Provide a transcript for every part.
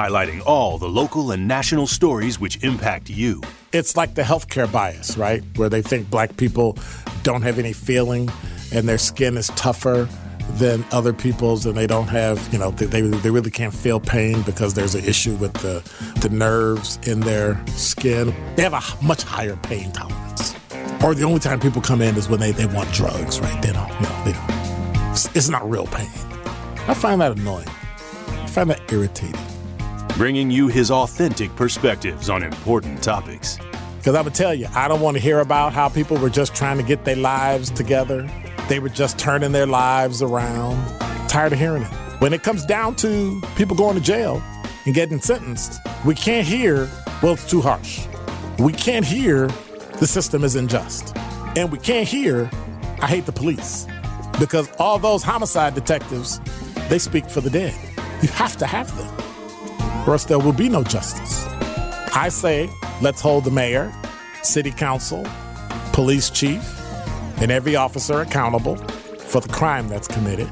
highlighting all the local and national stories which impact you. It's like the healthcare bias, right? Where they think black people don't have any feeling and their skin is tougher than other people's and they don't have, you know, they, they, really can't feel pain because there's an issue with the, the nerves in their skin. They have a much higher pain tolerance. Or the only time people come in is when they, they want drugs, right? They don't, you know, they don't. It's, it's not real pain. I find that annoying. I find that irritating. Bringing you his authentic perspectives on important topics. Because I'm going to tell you, I don't want to hear about how people were just trying to get their lives together. They were just turning their lives around. Tired of hearing it. When it comes down to people going to jail and getting sentenced, we can't hear, well, it's too harsh. We can't hear the system is unjust. And we can't hear, I hate the police. Because all those homicide detectives, they speak for the dead. You have to have them, or else there will be no justice. I say, let's hold the mayor, city council, police chief, and every officer accountable for the crime that's committed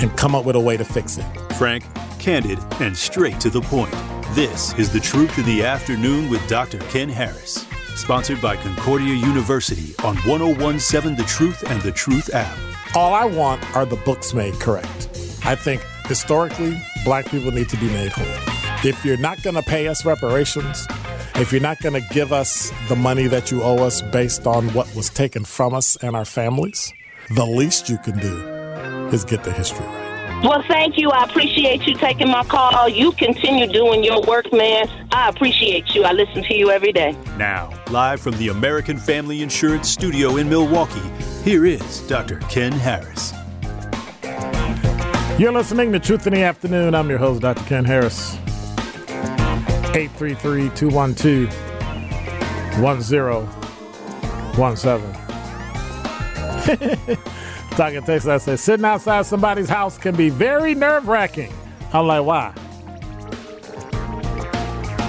and come up with a way to fix it. Frank, candid, and straight to the point. This is The Truth in the Afternoon with Dr. Ken Harris. Sponsored by Concordia University on 1017 The Truth and The Truth app. All I want are the books made correct. I think historically, black people need to be made whole. If you're not going to pay us reparations, if you're not going to give us the money that you owe us based on what was taken from us and our families, the least you can do is get the history right. Well, thank you. I appreciate you taking my call. You continue doing your work, man. I appreciate you. I listen to you every day. Now, live from the American Family Insurance Studio in Milwaukee, here is Dr. Ken Harris. You're listening to Truth in the Afternoon. I'm your host, Dr. Ken Harris. 833 212 1017. Talking text, I said, sitting outside somebody's house can be very nerve wracking. I'm like, why?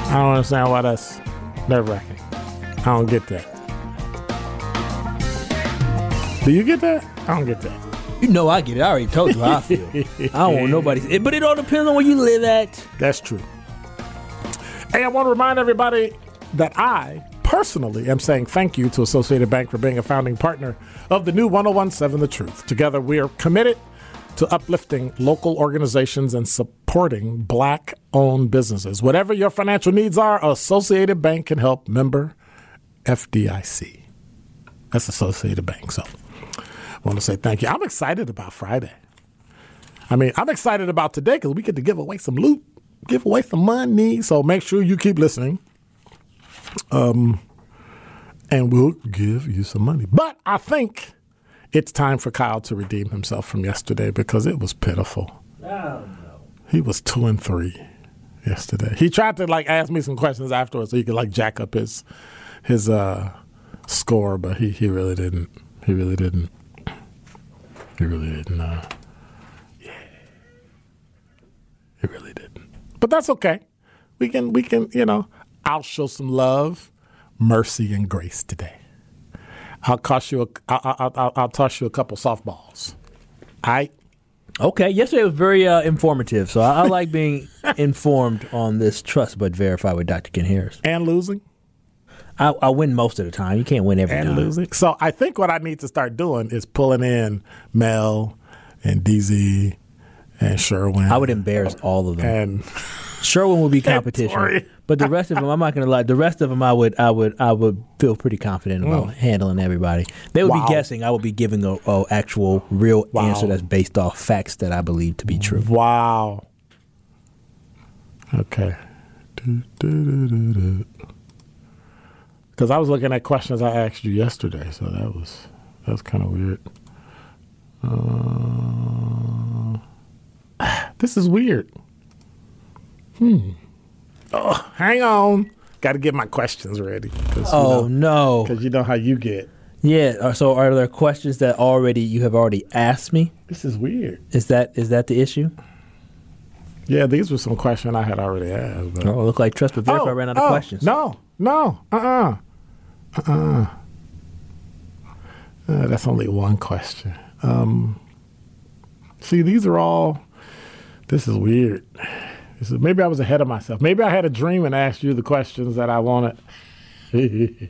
I don't understand why that's nerve wracking. I don't get that. Do you get that? I don't get that. You know I get it. I already told you how I feel. I don't want nobody. But it all depends on where you live at. That's true. Hey, I want to remind everybody that I personally am saying thank you to Associated Bank for being a founding partner of the new 1017 The Truth. Together, we are committed to uplifting local organizations and supporting black owned businesses. Whatever your financial needs are, Associated Bank can help. Member FDIC. That's Associated Bank. So I want to say thank you. I'm excited about Friday. I mean, I'm excited about today because we get to give away some loot, give away some money. So make sure you keep listening. Um, and we'll give you some money. But I think it's time for Kyle to redeem himself from yesterday because it was pitiful. Oh, no. He was two and three yesterday. He tried to like ask me some questions afterwards so he could like jack up his his uh score, but he, he really didn't. He really didn't. He really didn't. Uh, yeah, he really didn't. But that's okay. We can we can you know I'll show some love, mercy, and grace today. I'll cost you a I'll, I'll, I'll, toss you a couple softballs. I Okay, yesterday was very uh, informative, so I, I like being informed on this Trust But Verify with Dr. Ken Harris. and losing I, I win most of the time. You can't win every and time. losing. So I think what I need to start doing is pulling in Mel and DZ and Sherwin. I would embarrass all of them. and Sherwin would be competition, but the rest of them, I'm not going to lie. The rest of them, I would, I would, I would feel pretty confident about handling everybody. They would Mm. Wow. be guessing. I would be giving a, a actual, real Wow. answer that's based off facts that I believe to be true. wow. Okay. Because I was looking at questions I asked you yesterday, so that was that was kind of weird. Uh, this is weird. Hmm. Oh, hang on. Got to get my questions ready. Oh you know, no! 'cause you know how you get. Yeah. uh, So, are there questions that already you have already asked me? This is weird. Is that is that the issue? Yeah, these were some questions I had already asked. But. Oh, look like Trust but Verify I ran out of oh, questions. No, no, uh uh-uh. uh. Uh, that's only one question. Um, see, these are all, this is weird. He said, maybe I was ahead of myself. Maybe I had a dream and asked you the questions that I wanted.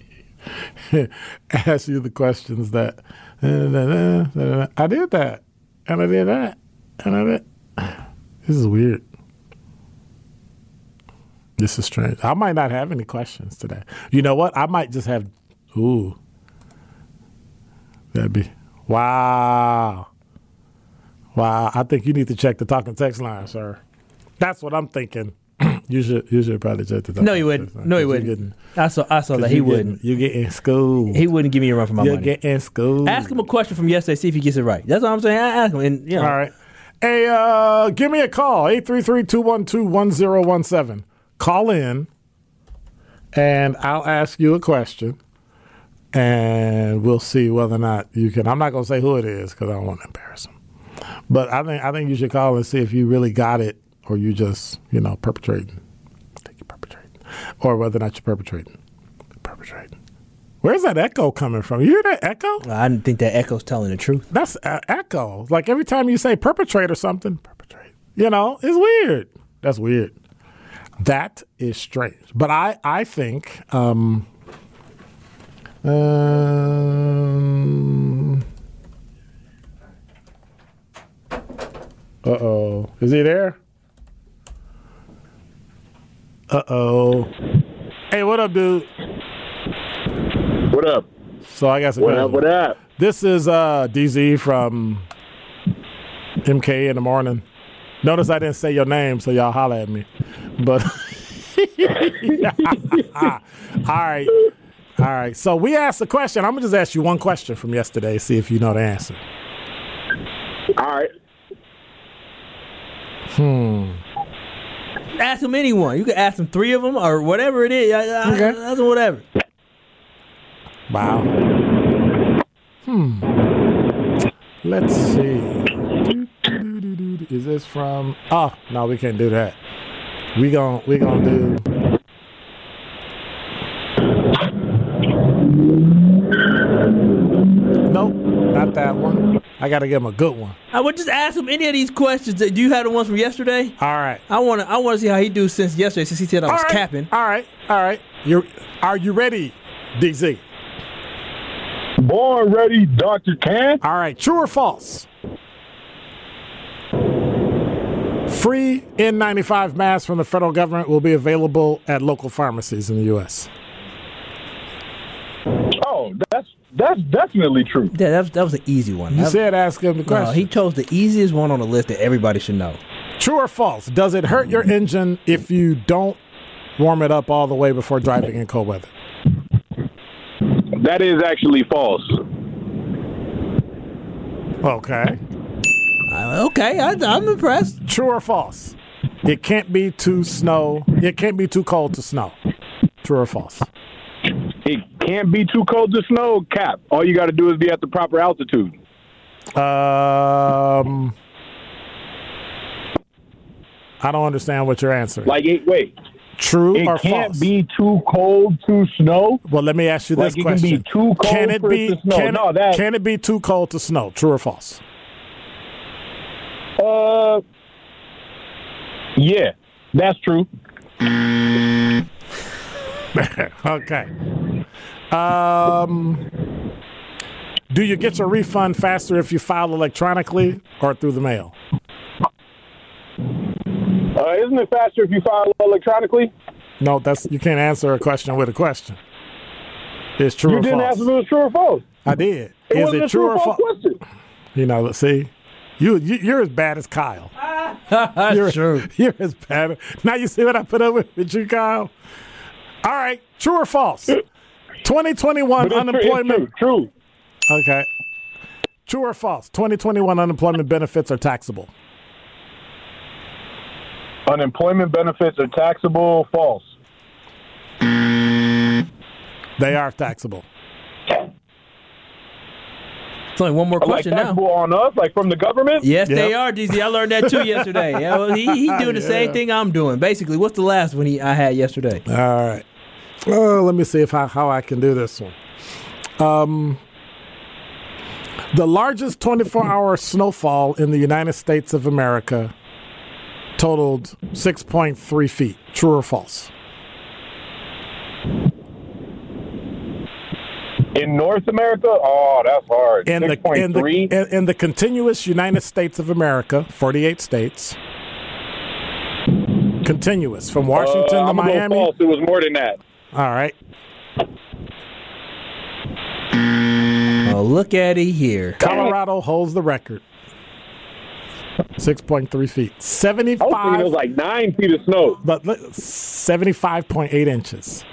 asked you the questions that I did that, and I did that, and I did. This is weird. This is strange. I might not have any questions today. You know what? I might just have. Ooh, that'd be wow, wow. I think you need to check the talking text line, sir. That's what I'm thinking. you should you should probably check the talking No, he wouldn't. No, he wouldn't. Getting, I saw I saw that he you wouldn't. You get in school. He wouldn't give me a run for my You're money. getting schooled. Ask him a question from yesterday, see if he gets it right. That's what I'm saying. I ask him, and you know, All right. Hey, uh, give me a call, 833-212-1017. Call in, and I'll ask you a question, and we'll see whether or not you can. I'm not going to say who it is because I don't want to embarrass him. But I think I think you should call and see if you really got it or you just, you know, perpetrating. I think you're perpetrating. Or whether or not you're perpetrating. Perpetrating. Where's that echo coming from? You hear that echo? I didn't think that echo's telling the truth. That's uh, echo. Like every time you say perpetrate or something, perpetrate. You know, it's weird. That's weird. That is strange. But I, I think, um, um, uh oh, is he there? Uh oh. Hey, what up, dude? What up? So I got some What up? What up? This is uh, DZ from MK in the morning. Notice I didn't say your name, so y'all holler at me. But all right, all right. So we asked a question. I'm gonna just ask you one question from yesterday. See if you know the answer. All right. Ask him anyone. You can ask him three of them or whatever it is. Okay. Ask him whatever. Wow. Hmm. Let's see. Is this from? Oh no, we can't do that. We gon' we gonna do. Nope, not that one. I gotta give him a good one. I would just ask him any of these questions. Do you have the ones from yesterday? All right. I want to. I want to see how he do since yesterday. Since he said I was All right. capping. All right. All right. You are you ready, DZ? Born ready, Dr. Ken. All right, true or false? Free N95 masks from the federal government will be available at local pharmacies in the U.S. That's that's definitely true. Yeah, that was, that was an easy one. You That- said ask him the question. no, he chose the easiest one on the list that everybody should know. True or false? Does it hurt your engine if you don't warm it up all the way before driving in cold weather? That is actually false. Okay. Uh, okay, I, I'm impressed. True or false? It can't be too snow. It can't be too cold to snow. True or false? It can't be too cold to snow. Cap. All you got to do is be at the proper altitude. Um, I don't understand what you're answering. Like, it, wait, True it or can't be too cold to snow. well, let me ask you like this it can question: be too cold Can it for it to snow. Can, No, that- can it be too cold to snow? True or false? Uh, yeah, that's true. okay. Um, do you get your refund faster if you file electronically or through the mail? Uh, isn't it faster if you file electronically? No, that's you can't answer a question with a question. It's true You or didn't false. ask if it was true or false. I did. It Is wasn't it a true or false false? question. You know, see, you, you you're as bad as Kyle. That's You're, true. You're as bad. Now you see what I put up with, with you, Kyle. All right, true or false? 2021 But it's true, it's unemployment. true, true. Okay. True or false? 2021 unemployment benefits are taxable. Unemployment benefits are taxable. False. They are taxable. It's only one more question like now. taxable on us, like from the government. Yes, they are, DZ. I learned that too yesterday. Yeah, well, he he doing the same thing I'm doing. Basically, what's the last one he I had yesterday? All right. Oh, let me see if I, how I can do this one. Um, the largest 24-hour snowfall in the United States of America totaled 6.3 feet. True or false? In North America, oh, that's hard. In the, in, the, in, in the continuous United States of America, 48 states, continuous from Washington uh, to Miami. false. It was more than that. All right. Oh, look at it here. Colorado holds the record. 6.3 feet. I was thinking it was like nine feet of snow. but look, 75.8 inches.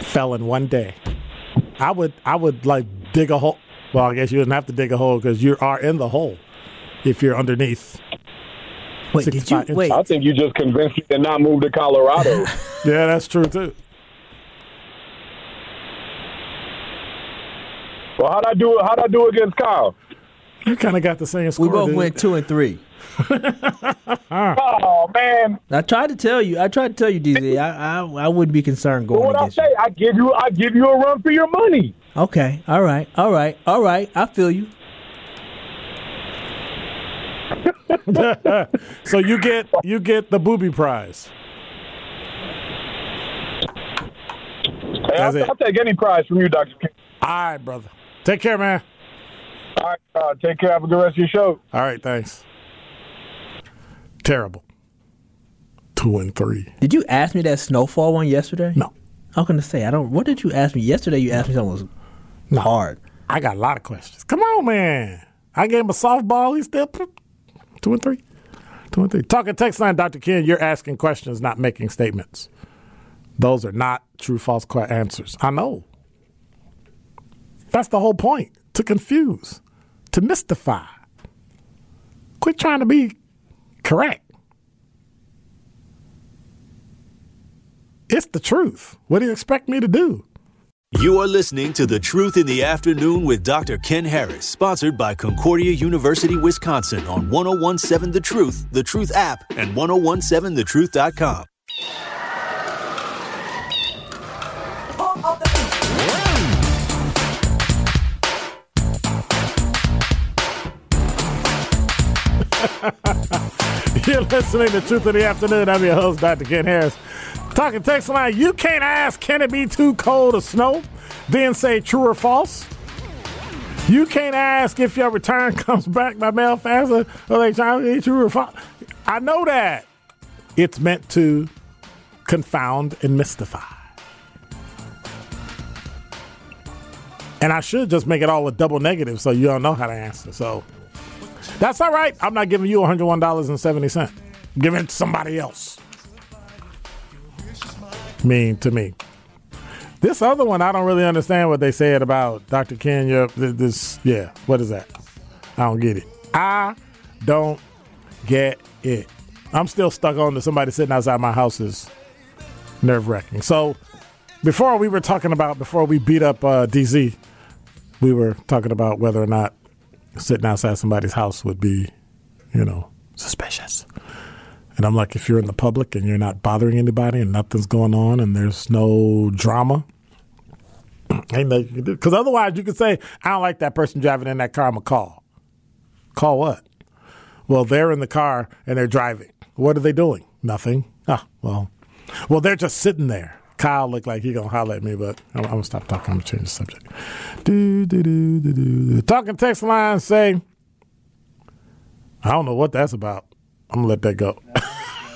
Fell in one day. I would, I would like dig a hole. Well, I guess you wouldn't have to dig a hole because you are in the hole if you're underneath. Wait, did you 65 wait? I think you just convinced me to not move to Colorado. Yeah, that's true too. well, how'd I do? How'd I do against Kyle? You kind of got the same score. We both dude. went two and three. Oh man! I tried to tell you. I tried to tell you, DZ. I I, I wouldn't be concerned going What I against say? you. I give you. I give you a run for your money. Okay. All right. All right. All right. I feel you. So you get you get the booby prize. Hey, I'll, it. I'll take any prize from you, Doctor King. All right, brother. Take care, man. All right, uh, take care. Have a good rest of your show. All right, thanks. Terrible. Two and three. Did you ask me that snowfall one yesterday? No, I was gonna say I don't. What did you ask me yesterday? You asked me something was no. hard. I got a lot of questions. Come on, man. I gave him a softball. He still two and three. Two and three. Talking text line, Dr. Ken, you're asking questions, not making statements. Those are not true false que- answers. I know. That's the whole point to confuse, to mystify. Quit trying to be correct. It's the truth. What do you expect me to do? You are listening to The Truth in the Afternoon with Dr. Ken Harris, sponsored by Concordia University, Wisconsin on 1017 The Truth, The Truth app, and 1017thetruth.com. You're listening to Truth in the Afternoon. I'm your host, Dr. Ken Harris. Talking text line, you can't ask, can it be too cold or snow? Then say true or false. You can't ask if your return comes back by mail faster or they trying to get true or false. I know that. It's meant to confound and mystify. And I should just make it all a double negative so you don't know how to answer. So that's all right. I'm not giving you $101.70. I'm giving it to somebody else. Mean to me. This other one, I don't really understand what they said about Dr. Kenya. This, yeah, what is that? I don't get it. I don't get it. I'm still stuck on to somebody sitting outside my house is nerve wracking. So before we were talking about, before we beat up uh, DZ, we were talking about whether or not sitting outside somebody's house would be, you know, suspicious. And I'm like, if you're in the public and you're not bothering anybody and nothing's going on and there's no drama. Because otherwise, you could say, I don't like that person driving in that car. I'm to call. Call what? Well, they're in the car and they're driving. What are they doing? Nothing. Ah, well, well, they're just sitting there. Kyle looked like he gonna holler at me, but I'm, I'm gonna stop talking. I'm gonna change the subject. Do, do, do, do, do. Talking text line say, I don't know what that's about. I'm gonna let that go.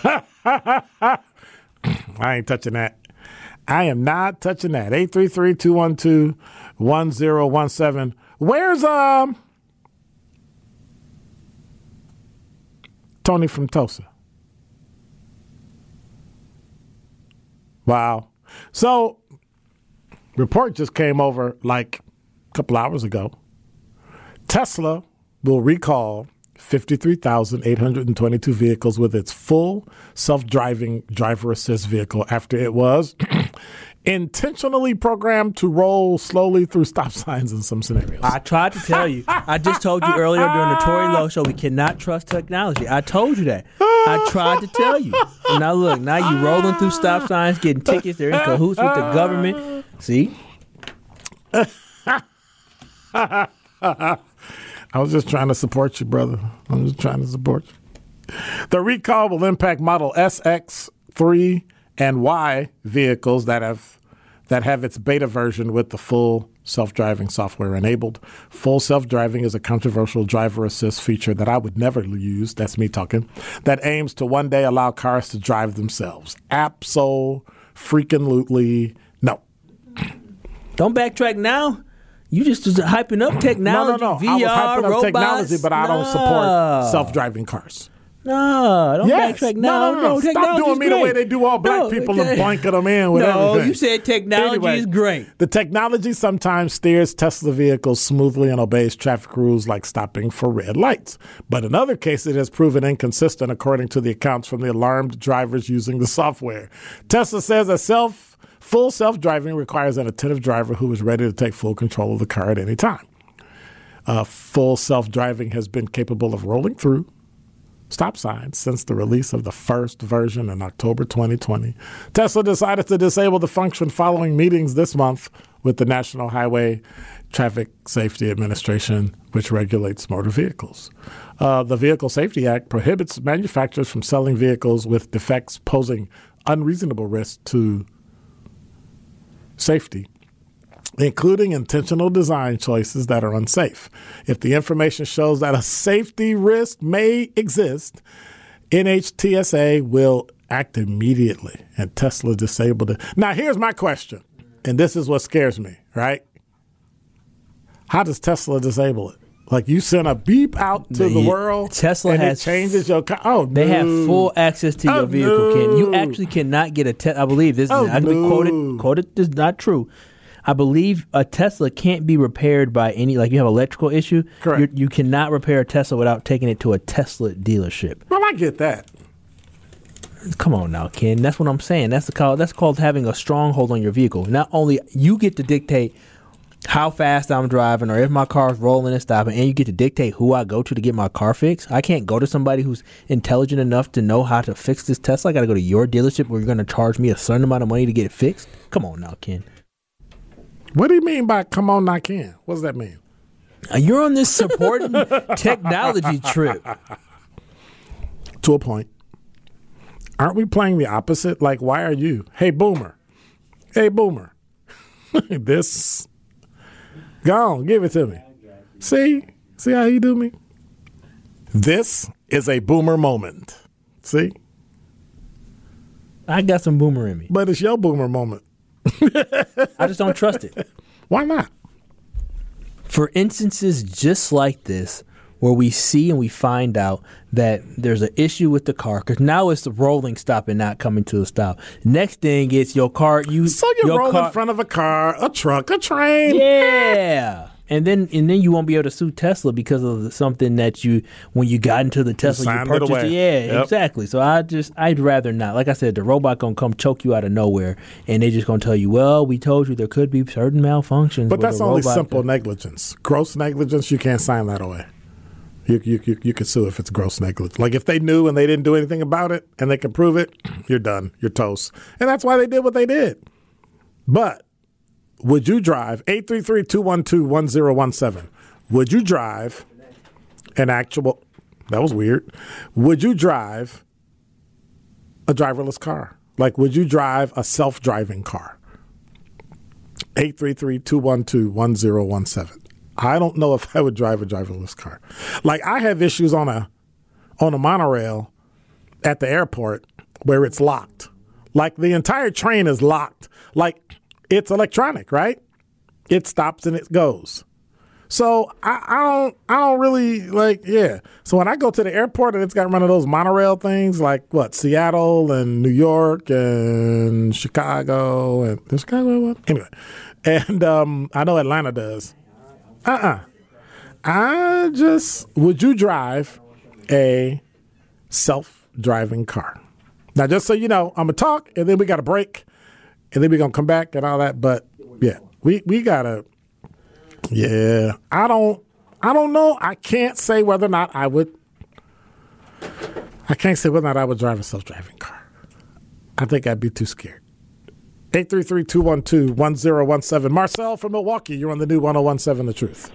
I ain't touching that. I am not touching that. 833-212-1017. Where's um Tony from Tulsa? Wow. So, report just came over like a couple hours ago. Tesla will recall 53,822 vehicles with its full self driving driver assist vehicle after it was intentionally programmed to roll slowly through stop signs in some scenarios. I tried to tell you. I just told you earlier during the Tory Lowe show we cannot trust technology. I told you that. I tried to tell you. Now look, now you rolling through stop signs, getting tickets. They're in cahoots with the government. See, I was just trying to support you, brother. I'm just trying to support you. The recall will impact Model SX, 3, and Y vehicles that have that have its beta version with the full self-driving software enabled. Full self-driving is a controversial driver assist feature that I would never use. That's me talking. That aims to one day allow cars to drive themselves. Absol freaking lootly no. Don't backtrack now. You just was hyping up technology. No, no, no. VR, I was hyping up robots. technology, but I don't support self-driving cars. No, don't Yes. backtrack No, now. no, no. Stop doing me the way they do all black No, people and blanket them in with everything. No, everything. you said technology Anyway, is great. The technology sometimes steers Tesla vehicles smoothly and obeys traffic rules like stopping for red lights. But in other cases, it has proven inconsistent according to the accounts from the alarmed drivers using the software. Tesla says a self full self-driving requires an attentive driver who is ready to take full control of the car at any time. Uh, full self-driving has been capable of rolling through stop signs since the release of the first version in October 2020. Tesla decided to disable the function following meetings this month with the National Highway Traffic Safety Administration, which regulates motor vehicles. Uh, the Vehicle Safety Act prohibits manufacturers from selling vehicles with defects posing unreasonable risk to safety including intentional design choices that are unsafe. If the information shows that a safety risk may exist, NHTSA will act immediately and Tesla disabled it. Now, here's my question, and this is what scares me, right? How does Tesla disable it? Like you send a beep out to the The- world, Tesla and has- it changes your car. Oh, They have full access to Oh, your vehicle, Ken. You actually cannot get a Tesla. I believe this. Oh, I can be no. quoted. Quoted is not true. I believe a Tesla can't be repaired by any. Like you have electrical issue. Correct. You, you cannot repair a Tesla without taking it to a Tesla dealership. Well, I get that. Come on now, Ken. That's what I'm saying. That's the call. That's called having a stronghold on your vehicle. Not only you get to dictate how fast I'm driving or if my car's rolling and stopping, and you get to dictate who I go to to get my car fixed. I can't go to somebody who's intelligent enough to know how to fix this Tesla. I got to go to your dealership where you're going to charge me a certain amount of money to get it fixed. Come on now, Ken. What do you mean by come on, I can? What does that mean? Uh, You're on this supporting technology trip. to a point. Aren't we playing the opposite? Like, why are you? Hey, boomer. Hey, boomer. this. Go on, give it to me. See? See how you do me? This is a boomer moment. See? I got some boomer in me. But it's your boomer moment. I just don't trust it. Why not? for instances just like this where we see and we find out that there's an issue with the car because now it's the rolling stop and not coming to a stop next thing is your car you So you your roll car, in front of a car, a truck, a train. yeah and then and then you won't be able to sue Tesla because of something that you when you got into the Tesla you, signed it purchased away. yeah Yep. exactly so I just I'd rather not like I said the robot gonna come choke you out of nowhere and they just gonna tell you well we told you there could be certain malfunctions But that's only simple that- negligence. Gross negligence, you can't sign that away. You, you, you, you could sue if it's gross negligence. Like if they knew and they didn't do anything about it and they can prove it, you're done. You're toast. And that's why they did what they did. But would you drive 833 212 1017? Would you drive an actual, that was weird. Would you drive a driverless car? Like, would you drive a self driving car? 833-212-1017. I don't know if I would drive a driverless car. Like I have issues on a on a monorail at the airport where it's locked. Like the entire train is locked. Like it's electronic, right? It stops and it goes. So I, I don't I don't really like yeah. So when I go to the airport and it's got one of those monorail things like what Seattle and New York and Chicago and Chicago one? anyway, and um, I know Atlanta does. Uh uh I just would you drive a self driving car? Now just so you know, I'm gonna talk and then we got to break and then we're gonna come back and all that. But yeah, we we gotta yeah, I don't. I don't know. I can't say whether or not I would. I can't say whether or not I would drive a self-driving car. I think I'd be too scared. 833-212-1017. Marcel from Milwaukee, you're on the new 1017 The Truth.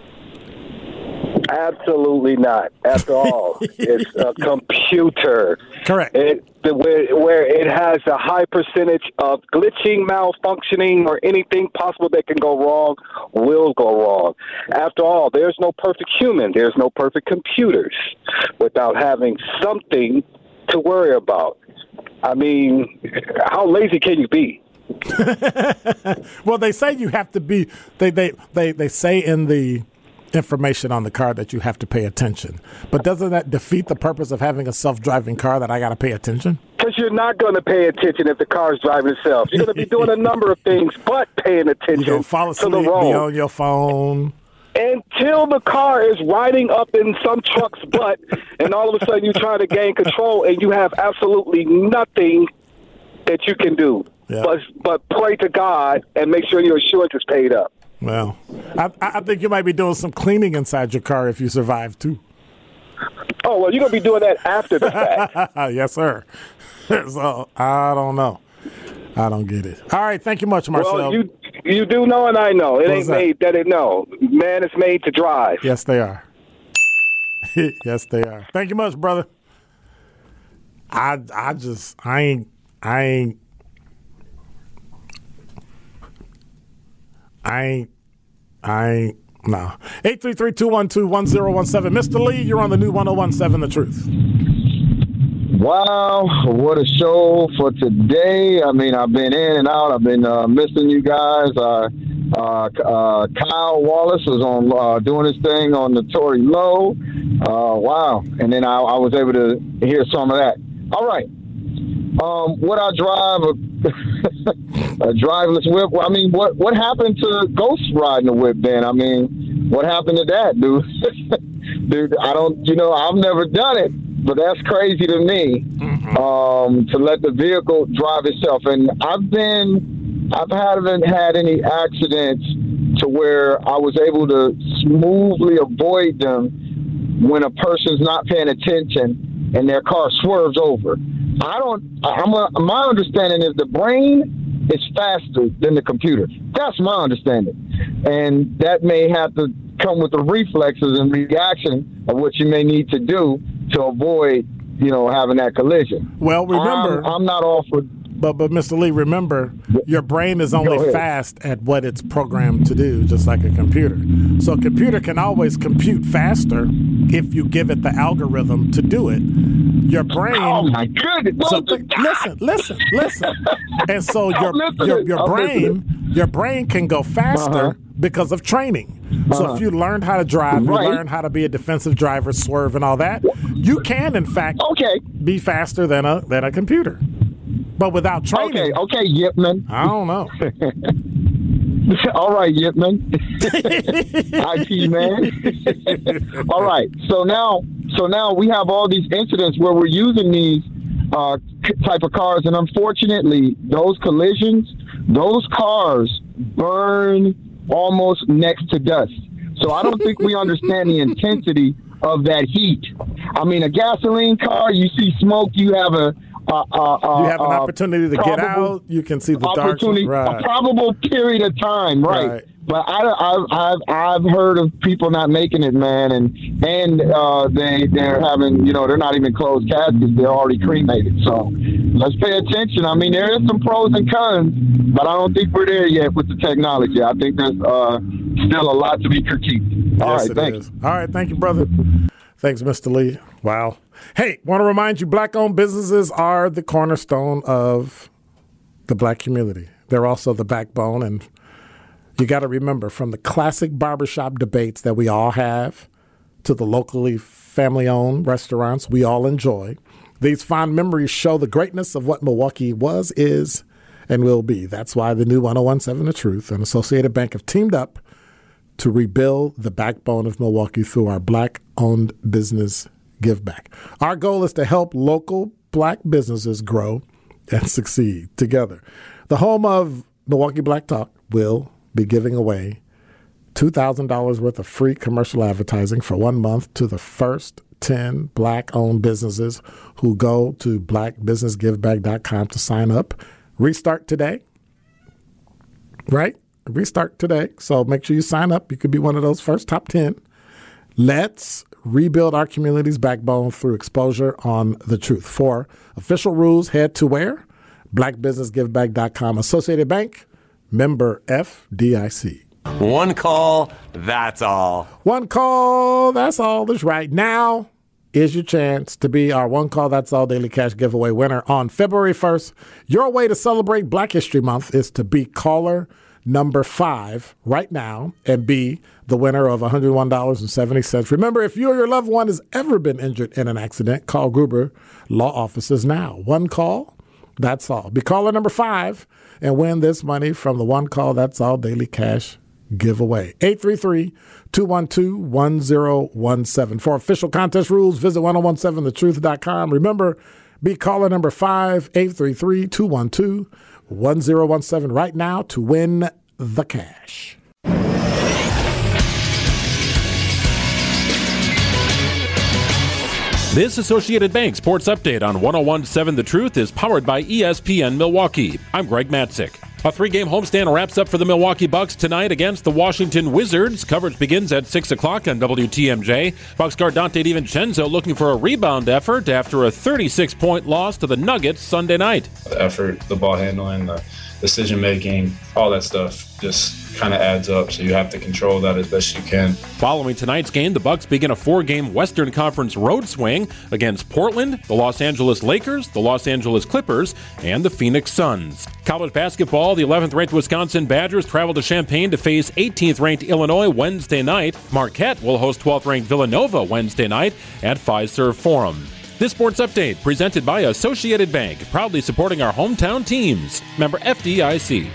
Absolutely not. After all, it's a computer. Correct. It the, where, where it has a high percentage of glitching, malfunctioning, or anything possible that can go wrong will go wrong. After all, there's no perfect human. There's no perfect computers without having something to worry about. I mean, how lazy can you be? Well, they say you have to be. They they they they say in the information on the car that you have to pay attention. But doesn't that defeat the purpose of having a self-driving car that I got to pay attention? Because you're not going to pay attention if the car's driving itself. You're going to be doing a number of things but paying attention gonna fall to the asleep, be road. on your phone. until the car is riding up in some truck's butt, and all of a sudden you try to gain control, and you have absolutely nothing that you can do. Yeah. But but pray to God and make sure your insurance is paid up. Well, I, I think you might be doing some cleaning inside your car if you survive too. Oh well, you're gonna be doing that after the fact. yes, sir. so I don't know. I don't get it. All right, thank you much, Marcel. well, you you do know, and I know it What's ain't that? made that it know. Man is made to drive. yes, they are. yes, they are. Thank you much, brother. I I just I ain't I ain't I I no. 833-212-1017. Mr. Lee, you're on the new 1017 The Truth. Wow, what a show for today. I mean, I've been in and out. I've been uh, missing you guys. Uh, uh, uh, Kyle Wallace was on uh, doing his thing on the Tory Lowe. Uh, wow. And then I, I was able to hear some of that. All right. Um, what I drive a, a driveless whip? I mean, what what happened to ghost riding a whip? Then I mean, what happened to that, dude? dude, I don't. You know, I've never done it, but that's crazy to me. Um, to let the vehicle drive itself, and I've been, I've haven't had any accidents to where I was able to smoothly avoid them when a person's not paying attention and their car swerves over. I don't. I'm a, my understanding is the brain is faster than the computer. That's my understanding, and that may have to come with the reflexes and reaction of what you may need to do to avoid, you know, having that collision. Well, remember, I'm, I'm not all for. But but Mr. Lee, remember, your brain is only fast at what it's programmed to do, just like a computer. So a computer can always compute faster if you give it the algorithm to do it. Your brain. Oh my goodness! So listen, listen, listen. And so your your, your brain your brain can go faster Uh-huh. because of training. So if you learned how to drive, you learned how to be a defensive driver, swerve, and all that, you can in fact Okay. be faster than a than a computer. But without training, Okay. Okay, Yipman. I don't know. All right, Yipman. IT man. all right. So now, so now we have all these incidents where we're using these uh, type of cars, and unfortunately, those collisions, those cars burn almost next to dust. So I don't think we understand the intensity of that heat. I mean, a gasoline car, you see smoke, you have a. Uh, uh, You have an uh, opportunity to get out. You can see the dark. opportunity, a Right. probable period of time, right? Right. But I, I've, I've I've heard of people not making it, man, and and uh, they they're having you know they're not even closed caskets; they're already cremated. So let's pay attention. I mean, there is some pros and cons, but I don't think we're there yet with the technology. I think there's uh, still a lot to be critiqued. All yes, right, thank is. All right, thank you, brother. Thanks, Mr. Lee. Wow. Hey, want to remind you, black-owned businesses are the cornerstone of the black community. They're also the backbone, and you got to remember, from the classic barbershop debates that we all have to the locally family-owned restaurants we all enjoy, these fond memories show the greatness of what Milwaukee was, is, and will be. That's why the new 1017 The Truth and Associated Bank have teamed up to rebuild the backbone of Milwaukee through our black owned business give back. Our goal is to help local black businesses grow and succeed together. The home of Milwaukee Black Talk will be giving away $2,000 worth of free commercial advertising for one month to the first 10 black owned businesses who go to blackbusinessgiveback.com to sign up. Restart today right? Restart today. So make sure you sign up. You could be one of those first top 10. Let's rebuild our community's backbone through exposure on the truth. For official rules, head to where? blackbusinessgiveback.com. Associated Bank, member FDIC. One call, that's all. One call, that's all. That's right. Now is your chance to be our One Call, That's All Daily Cash Giveaway winner on February 1st. Your way to celebrate Black History Month is to be caller number five right now and be the winner of $101.70. Remember, if you or your loved one has ever been injured in an accident, call Gruber Law Offices now. One call, that's all. Be caller number five and win this money from the One Call, That's All Daily Cash giveaway. 833-212-1017. For official contest rules, visit 1017thetruth.com. Remember, be caller number 5 833-212-1017 right now to win the cash. This Associated Bank Sports Update on 1017 The Truth is powered by ESPN Milwaukee. I'm Greg Matzek. A three game homestand wraps up for the Milwaukee Bucks tonight against the Washington Wizards. Coverage begins at 6 o'clock on WTMJ. Bucks guard Donte DiVincenzo looking for a rebound effort after a 36 point loss to the Nuggets Sunday night. The effort, the ball handling, the decision making, all that stuff just kind of adds up. So you have to control that as best you can. Following tonight's game, the Bucks begin a four-game Western Conference road swing against Portland, the Los Angeles Lakers, the Los Angeles Clippers, and the Phoenix Suns. College basketball, the 11th-ranked Wisconsin Badgers travel to Champaign to face 18th-ranked Illinois Wednesday night. Marquette will host 12th-ranked Villanova Wednesday night at Fiserv Forum. This sports update presented by Associated Bank, proudly supporting our hometown teams. Member FDIC.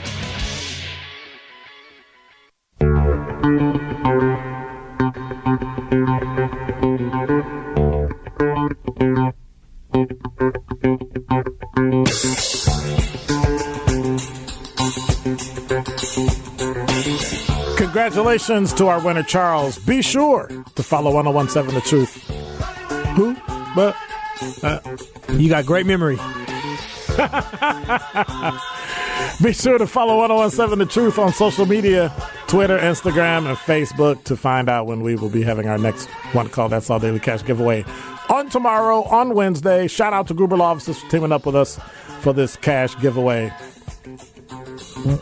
Congratulations to our winner, Charles. Be sure to follow 1017 The Truth. Who? But uh, you got great memory. Be sure to follow 1017 The Truth on social media Twitter, Instagram, and Facebook to find out when we will be having our next one call. That's All Daily Cash giveaway on tomorrow, on Wednesday. Shout out to Gruber Law Offices for teaming up with us for this cash giveaway.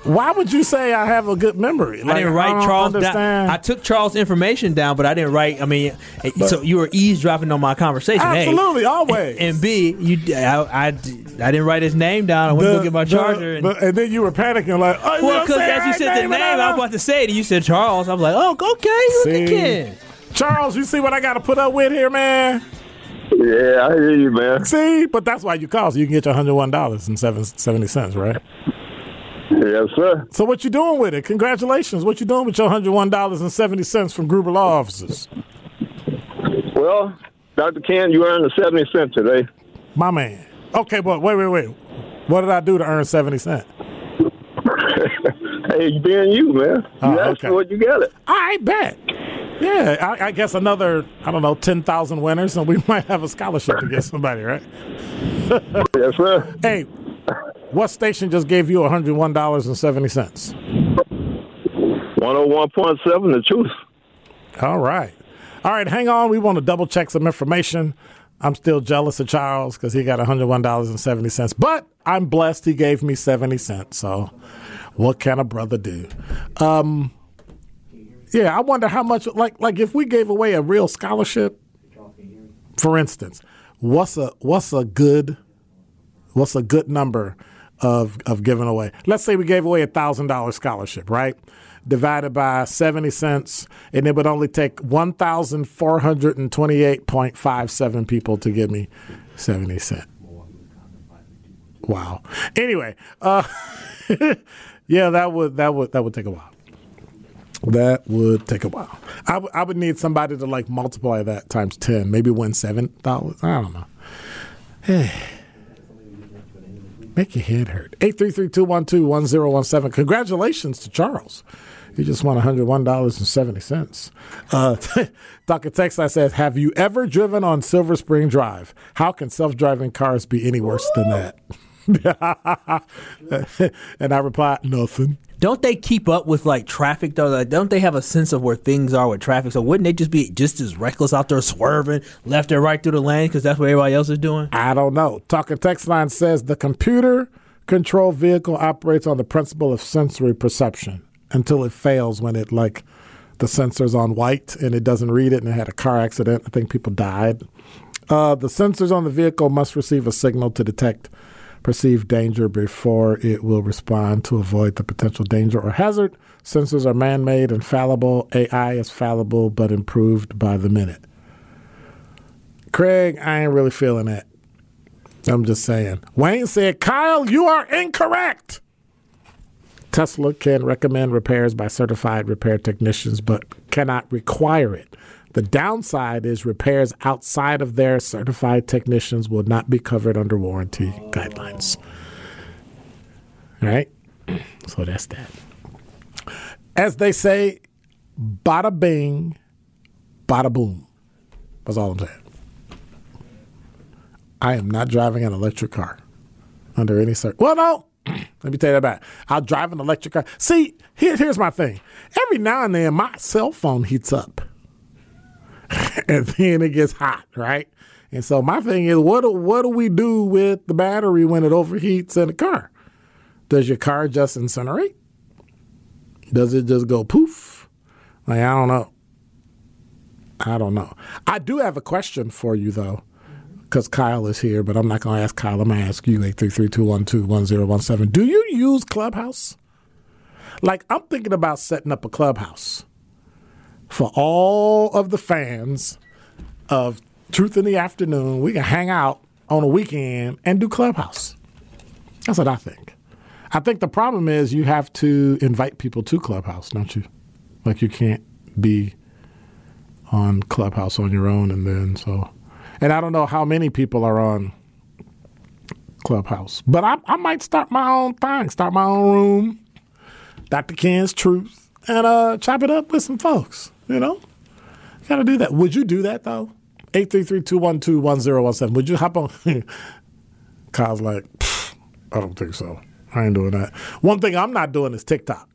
Why would you say I have a good memory? Like, I didn't write I Charles down. I took Charles' information down, but I didn't write. I mean, but, so you were eavesdropping on my conversation. Absolutely, hey, always. And, and, B, you, I, I, I, didn't write his name down. I went the, to go get my charger, the, and, and, then you were panicking, like, oh, well, because as you said the name, I was about to say it. You said Charles. I'm like, oh, okay, look again. Charles, you see what I got to put up with here, man? Yeah, I hear you, man. See, but that's why you call, so you can get your hundred one dollars and seventy cents, right? Yes, sir. So what you doing with it? Congratulations. What you doing with your hundred one dollars and seventy cents from Gruber Law Offices? Well, Dr. Ken, you earned the seventy cent today. My man. Okay, but wait, wait, wait. What did I do to earn seventy cent? hey, being you, man. Oh, you oh, asked okay. for it, you got it. I bet. Yeah, I, I, guess another, I don't know, 10,000 winners, and we might have a scholarship to get somebody, right? yes, sir. Hey, what station just gave you $101.70? 101.7, the truth. All right. All right, hang on. We want to double check some information. I'm still jealous of Charles because he got $101.70. But I'm blessed he gave me 70 cents. So what can a brother do? Um, yeah, I wonder how much like like if we gave away a real scholarship, for instance, what's a what's a good what's a good number of of giving away. Let's say we gave away a thousand dollar scholarship, right? Divided by seventy cents, and it would only take one thousand four hundred and twenty eight point five seven people to give me seventy cent. Wow. Anyway, uh, yeah, that would that would that would take a while. That would take a while. I, w- I would need somebody to like multiply that times ten, maybe win seven dollars. I don't know. Hey. Make your head hurt. 833-212-1017. Congratulations to Charles. He just won $101.70. Uh, Dr. Texas says, Have you ever driven on Silver Spring Drive? How can self driving cars be any worse than that? and I replied, Nothing. Don't they keep up with like traffic though? Like, don't they have a sense of where things are with traffic? So wouldn't they just be just as reckless out there swerving left and right through the lane because that's what everybody else is doing? I don't know. Talking text line says the computer controlled vehicle operates on the principle of sensory perception until it fails when it like the sensor's on white and it doesn't read it and it had a car accident. I think people died. Uh, the sensors on the vehicle must receive a signal to detect perceived danger before it will respond to avoid the potential danger or hazard. Sensors are man made and fallible. AI is fallible but improved by the minute. Craig, I ain't really feeling that. I'm just saying. Wayne said, Kyle, you are incorrect. Tesla can recommend repairs by certified repair technicians, but cannot require it. The downside is repairs outside of their certified technicians will not be covered under warranty guidelines. All right? So that's that. As they say, bada bing, bada boom. That's all I'm saying. I am not driving an electric car under any circumstances. Well, no. Let me tell you that back. I'll drive an electric car. See, here, here's my thing. Every now and then, my cell phone heats up, and then it gets hot, right? And so my thing is, what do, what do we do with the battery when it overheats in a car? Does your car just incinerate? Does it just go poof? Like I don't know. I don't know. I do have a question for you though because Kyle is here, but I'm not to ask Kyle. I'm to ask you, 833-212-1017. Do you use Clubhouse? Like, I'm thinking about setting up a Clubhouse for all of the fans of Truth in the Afternoon. We can hang out on a weekend and do Clubhouse. That's what I think. I think the problem is you have to invite people to Clubhouse, don't you? Like, you can't be on Clubhouse on your own and then so and I don't know how many people are on Clubhouse, but I, I might start my own thing, start my own room, Dr. Ken's Truth, and uh, chop it up with some folks. You know, gotta do that. Would you do that though? 833-212-1017. Would you hop on? Kyle's like, I don't think so. I ain't doing that. One thing I'm not doing is TikTok.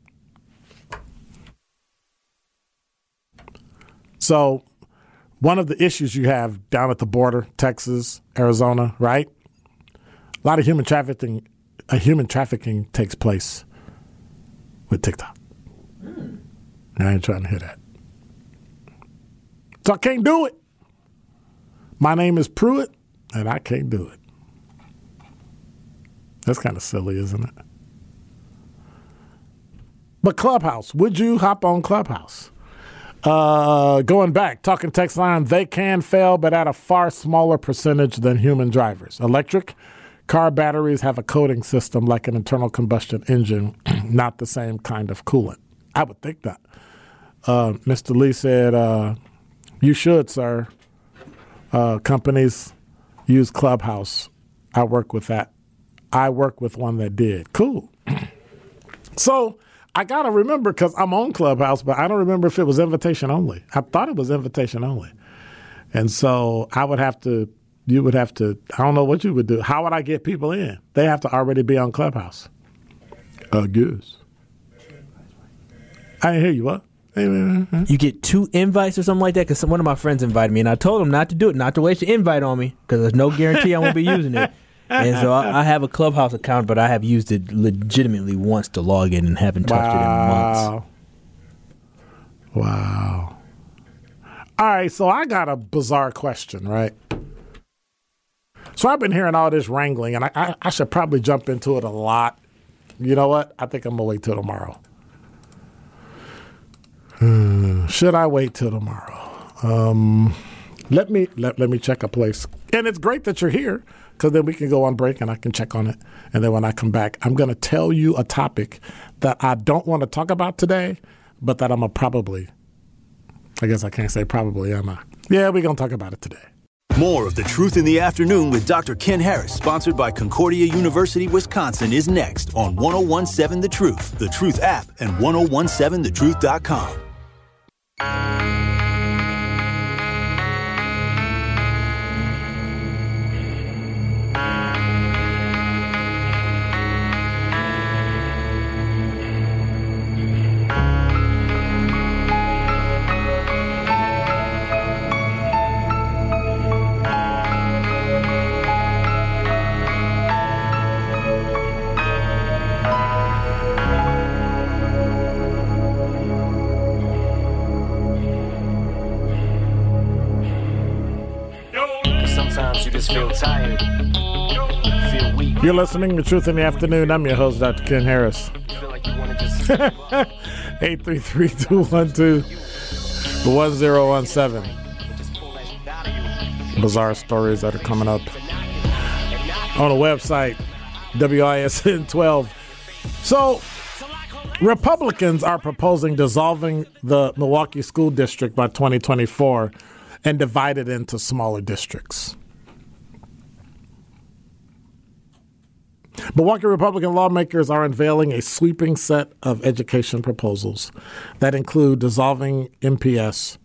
So one of the issues you have down at the border, Texas, Arizona, right? A lot of human trafficking, uh, human trafficking takes place with TikTok. Mm. I ain't trying to hear that. So I can't do it. My name is Pruitt, and I can't do it. That's kind of silly, isn't it? But Clubhouse, would you hop on Clubhouse? Uh, going back, talking text line, they can fail, but at a far smaller percentage than human drivers. Electric car batteries have a coating system like an internal combustion engine, not the same kind of coolant. I would think that. Uh, Mr. Lee said, uh, You should, sir. Uh, companies use Clubhouse. I work with that. I work with one that did. Cool. so, I gotta remember because I'm on Clubhouse, but I don't remember if it was invitation only. I thought it was invitation only, and so I would have to. You would have to. I don't know what you would do. How would I get people in? They have to already be on Clubhouse. I guess. I didn't hear you. What? You get two invites or something like that because one of my friends invited me, and I told him not to do it, not to waste the invite on me because there's no guarantee I won't be using it and so I, I, have a Clubhouse account, but I have used it legitimately once to log in and haven't touched wow. it in months. Wow. All right, so I got a bizarre question, right? So I've been hearing all this wrangling, and I, I, I should probably jump into it a lot. You know what? I think I'm gonna wait till tomorrow. Should I wait till tomorrow? Um, let me let, let me check a place. And it's great that you're here because then we can go on break and I can check on it. And then when I come back, I'm going to tell you a topic that I don't want to talk about today, but that I'm a probably. I guess I can't say probably, am I? Yeah, we're going to talk about it today. More of The Truth in the Afternoon with Dr. Ken Harris, sponsored by Concordia University, Wisconsin, is next on 1017 The Truth, The Truth app, and 1017thetruth.com. Sometimes You're listening to Truth in the Afternoon. I'm your host, Dr. Ken Harris. Feel like you wanna just 833-212-1017. Bizarre stories that are coming up on the website, WISN 12. So, Republicans are proposing dissolving the Milwaukee School District by 2024 and divide it into smaller districts. Milwaukee Republican lawmakers are unveiling a sweeping set of education proposals that include dissolving MPS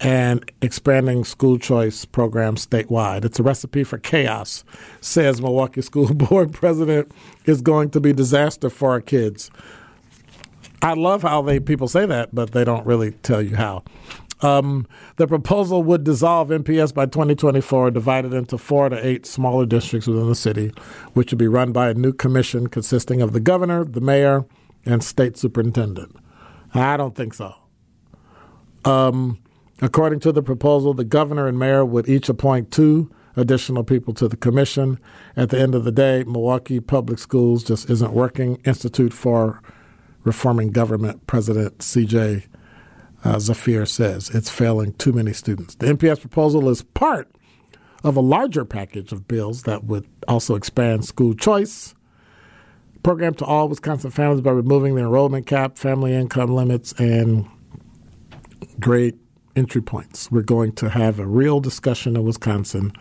and expanding school choice programs statewide. It's a recipe for chaos, says Milwaukee School Board President. Is going to be disaster for our kids. I love how they people say that, but they don't really tell you how. Um, the proposal would dissolve MPS by 2024, divided into four to eight smaller districts within the city, which would be run by a new commission consisting of the governor, the mayor, and state superintendent. I don't think so. Um, according to the proposal, the governor and mayor would each appoint two additional people to the commission. At the end of the day, Milwaukee Public Schools just isn't working. Institute for Reforming Government President C.J uh, Szafir says. It's failing too many students. The MPS proposal is part of a larger package of bills that would also expand school choice program to all Wisconsin families by removing the enrollment cap, family income limits, and grade entry points. We're going to have a real discussion in Wisconsin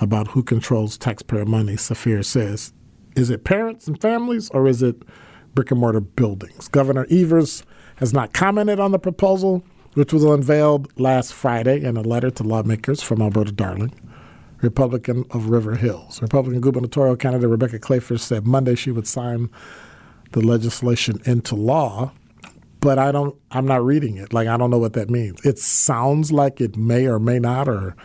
about who controls taxpayer money, Szafir says. Is it parents and families or is it brick and mortar buildings? Governor Evers has not commented on the proposal, which was unveiled last Friday in a letter to lawmakers from Alberta Darling, Republican of River Hills. Republican gubernatorial candidate Rebecca Kleefisch said Monday she would sign the legislation into law, but I don't I'm not reading it. Like I don't know what that means. It sounds like it may or may not or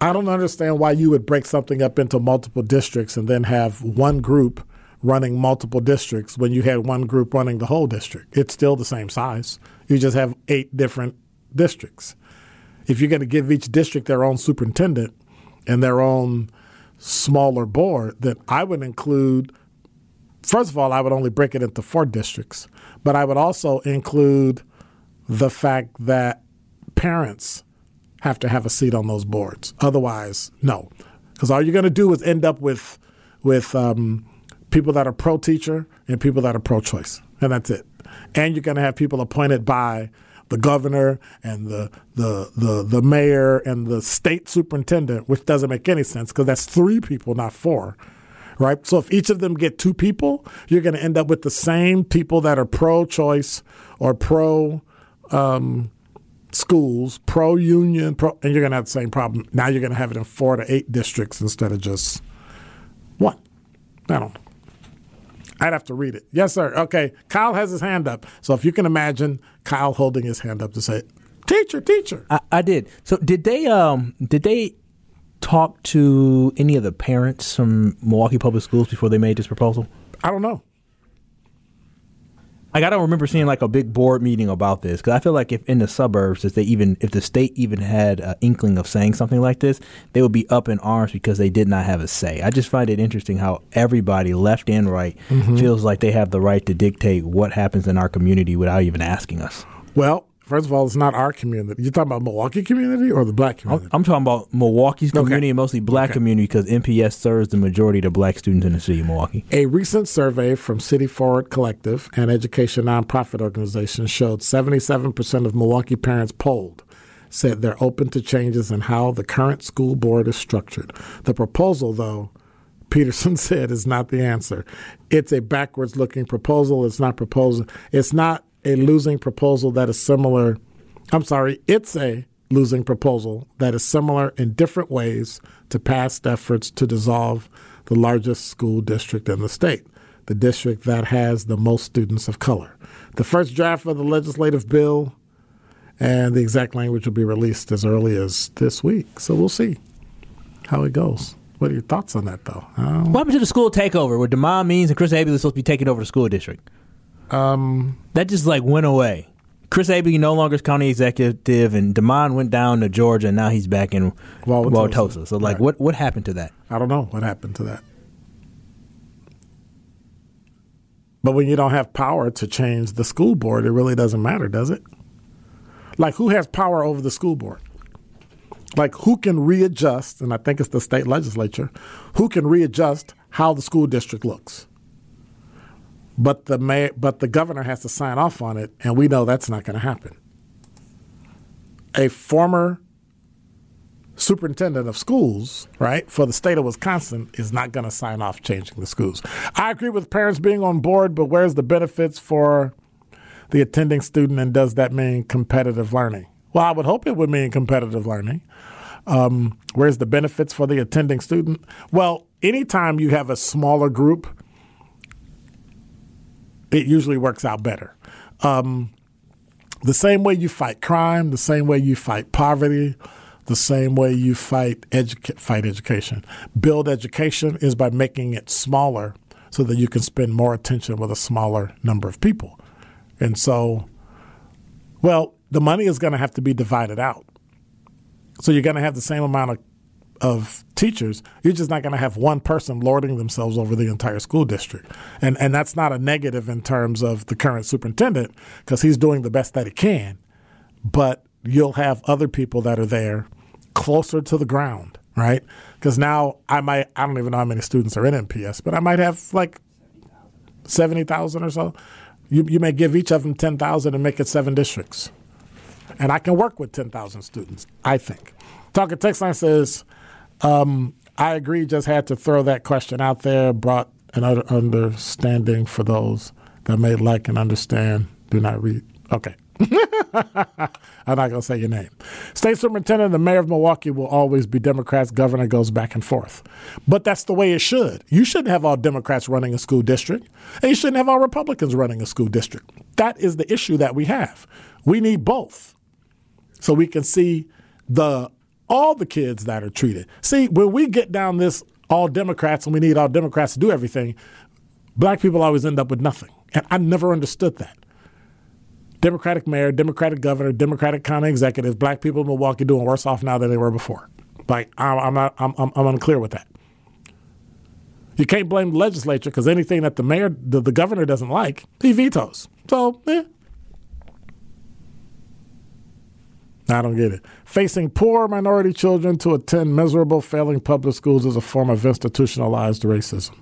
I don't understand why you would break something up into multiple districts and then have one group running multiple districts when you had one group running the whole district. It's still the same size. You just have eight different districts. If you're going to give each district their own superintendent and their own smaller board, then I would include, first of all, I would only break it into four districts, but I would also include the fact that parents have to have a seat on those boards. Otherwise, no. Because all you're going to do is end up with, with um, people that are pro teacher and people that are pro choice. And that's it. And you're going to have people appointed by the governor and the, the, the, the mayor and the state superintendent, which doesn't make any sense because that's three people, not four. Right? So if each of them get two people, you're going to end up with the same people that are pro choice or pro um, schools, pro union, pro, and you're going to have the same problem. Now you're going to have it in four to eight districts instead of just one. I don't know. I'd have to read it. Yes, sir. Okay. Kyle has his hand up. So if you can imagine Kyle holding his hand up to say, "Teacher, teacher." I, I did. So did they? Um, did they talk to any of the parents from Milwaukee Public Schools before they made this proposal? I don't know. Like I don't remember seeing like a big board meeting about this because I feel like if in the suburbs, if they even if the state even had an inkling of saying something like this, they would be up in arms because they did not have a say. I just find it interesting how everybody, left and right, Mhm. feels like they have the right to dictate what happens in our community without even asking us. Well, first of all, it's not our community. You're talking about Milwaukee community or the black community? I'm talking about Milwaukee's Okay. community and mostly black Okay. community because MPS serves the majority of the black students in the city of Milwaukee. A recent survey from City Forward Collective, an education nonprofit organization, showed 77% of Milwaukee parents polled said they're open to changes in how the current school board is structured. The proposal, though, Peterson said, is not the answer. It's a backwards looking proposal. It's not proposing. It's not a losing proposal that is similar. I'm sorry, it's a losing proposal that is similar in different ways to past efforts to dissolve the largest school district in the state, the district that has the most students of color. The first draft of the legislative bill and the exact language will be released as early as this week. So we'll see how it goes. What are your thoughts on that, though? What happened to the school takeover where Demond Means and Chris Abele are supposed to be taking over the school district? Um, that just like went away. Chris Abele no longer is county executive, and Damon went down to Georgia, and now he's back in. Wauwatosa. So, like, Right. what what happened to that? I don't know what happened to that. But when you don't have power to change the school board, it really doesn't matter, does it? Like, who has power over the school board? Like, who can readjust, and I think it's the state legislature, who can readjust how the school district looks? But the mayor, but the governor has to sign off on it, and we know that's not going to happen. A former superintendent of schools, right, for the state of Wisconsin is not going to sign off changing the schools. I agree with parents being on board, but where's the benefits for the attending student, and does that mean competitive learning? Well, I would hope it would mean competitive learning. Um, where's the benefits for the attending student? Well, anytime you have a smaller group, it usually works out better. Um, the same way you fight crime, the same way you fight poverty, the same way you fight educa- fight education. Build education is by making it smaller so that you can spend more attention with a smaller number of people. And so, well, the money is going to have to be divided out. So you're going to have the same amount of of teachers, you're just not going to have one person lording themselves over the entire school district. And and that's not a negative in terms of the current superintendent because he's doing the best that he can. But you'll have other people that are there closer to the ground, right? Because now I might I don't even know how many students are in MPS, but I might have like 70,000 or so. You you may give each of them 10,000 and make it seven districts. And I can work with 10,000 students, I think. Talking text line says, um, I agree, just had to throw that question out there, brought an understanding for those that may like and understand, do not read. Okay. I'm not going to say your name. State superintendent and the mayor of Milwaukee will always be Democrats. Governor goes back and forth. But that's the way it should. You shouldn't have all Democrats running a school district, and you shouldn't have all Republicans running a school district. That is the issue that we have. We need both so we can see the all the kids that are treated. See, when we get down this all Democrats and we need all Democrats to do everything, black people always end up with nothing. And I never understood that. Democratic mayor, Democratic governor, Democratic county executives, black people in Milwaukee doing worse off now than they were before. Like I'm, I'm not, I'm, I'm, I'm unclear with that. You can't blame the legislature because anything that the mayor, the, the governor doesn't like, he vetoes. So, eh, I don't get it. Facing poor minority children to attend miserable, failing public schools is a form of institutionalized racism.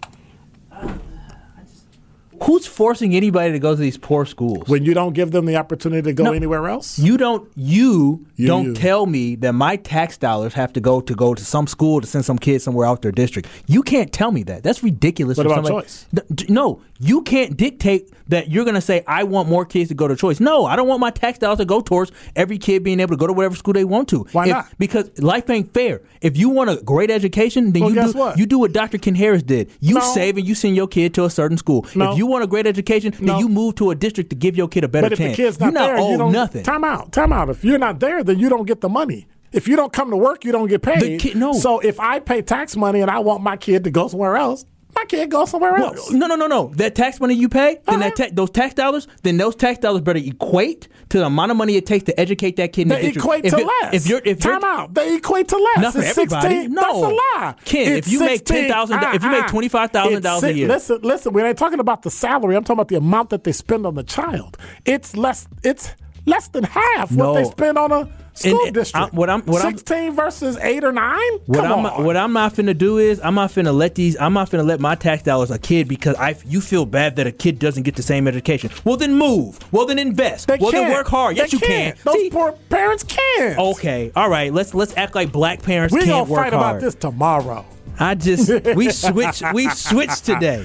Who's forcing anybody to go to these poor schools? When you don't give them the opportunity to go No. anywhere else? You don't. You, You, don't you. tell me that my tax dollars have to go to go to some school to send some kids somewhere out their district. You can't tell me that. That's ridiculous. What about somebody- choice? No, you can't dictate that you're going to say I want more kids to go to choice. No, I don't want my tax dollars to go towards every kid being able to go to whatever school they want to. Why If- not? Because life ain't fair. If you want a great education, then Well, you do what? you do what Dr. Ken Harris did. You No. save and you send your kid to a certain school. No. If you want a great education, No. then you move to a district to give your kid a better But if chance. the kid's not you're not there, owed you don't nothing. Time out. Time out. If you're not there, then you don't get the money. If you don't come to work, you don't get paid. Kid- no. So if I pay tax money and I want my kid to go somewhere else, my kid goes somewhere Well, else. no, no, no, no. That tax money you pay, then that Uh-huh. ta- those tax dollars, then those tax dollars better equate to the amount of money it takes to educate that kid They equate to it- less. If you're, if time you're, out, they equate to less. Not for It's everybody. 16. No. that's a lie. Ken, if you make 16. $10,000 if you make Uh-uh. $25,000 a year. Listen, listen. We ain't talking about the salary. I'm talking about the amount that they spend on the child. It's less. It's less than half No. what they spend on a school and uh, district. I- what I'm- what I'm- 16 versus eight or nine. What Come I'm on. what I'm not finna do is I'm not finna let these I'm not finna let my tax dollars a kid because I you feel bad that a kid doesn't get the same education. Well then move. Well then invest. They well then can't. work hard. Yes They you can. can't. Those See? poor parents can't. Okay. All right. Let's let's act like black parents we can't gonna work fight about this tomorrow. I just we switch we switched today.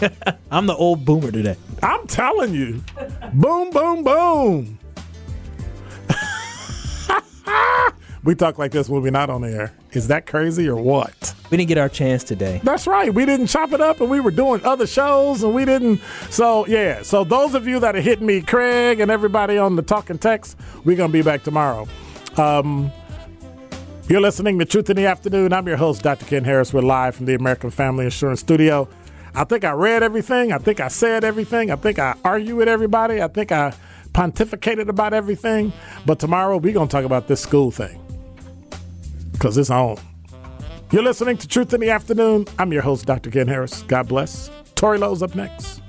I'm the old boomer today. I'm telling you. boom, boom, boom. We talk like this when we're not on the air. Is that crazy or what? We didn't get our chance today. That's right. We didn't chop it up and we were doing other shows and we didn't. So, yeah. So, those of you that are hitting me, Craig and everybody on the talking text, we're going to be back tomorrow. Um, you're listening to Truth in the Afternoon. I'm your host, Dr. Ken Harris. We're live from the American Family Insurance Studio. I think I read everything. I think I said everything. I think I argued with everybody. I think I pontificated about everything, but tomorrow we're going to talk about this school thing because it's on. You're listening to Truth in the Afternoon. I'm your host, Dr. Ken Harris. God bless. Tory Lowe's up next.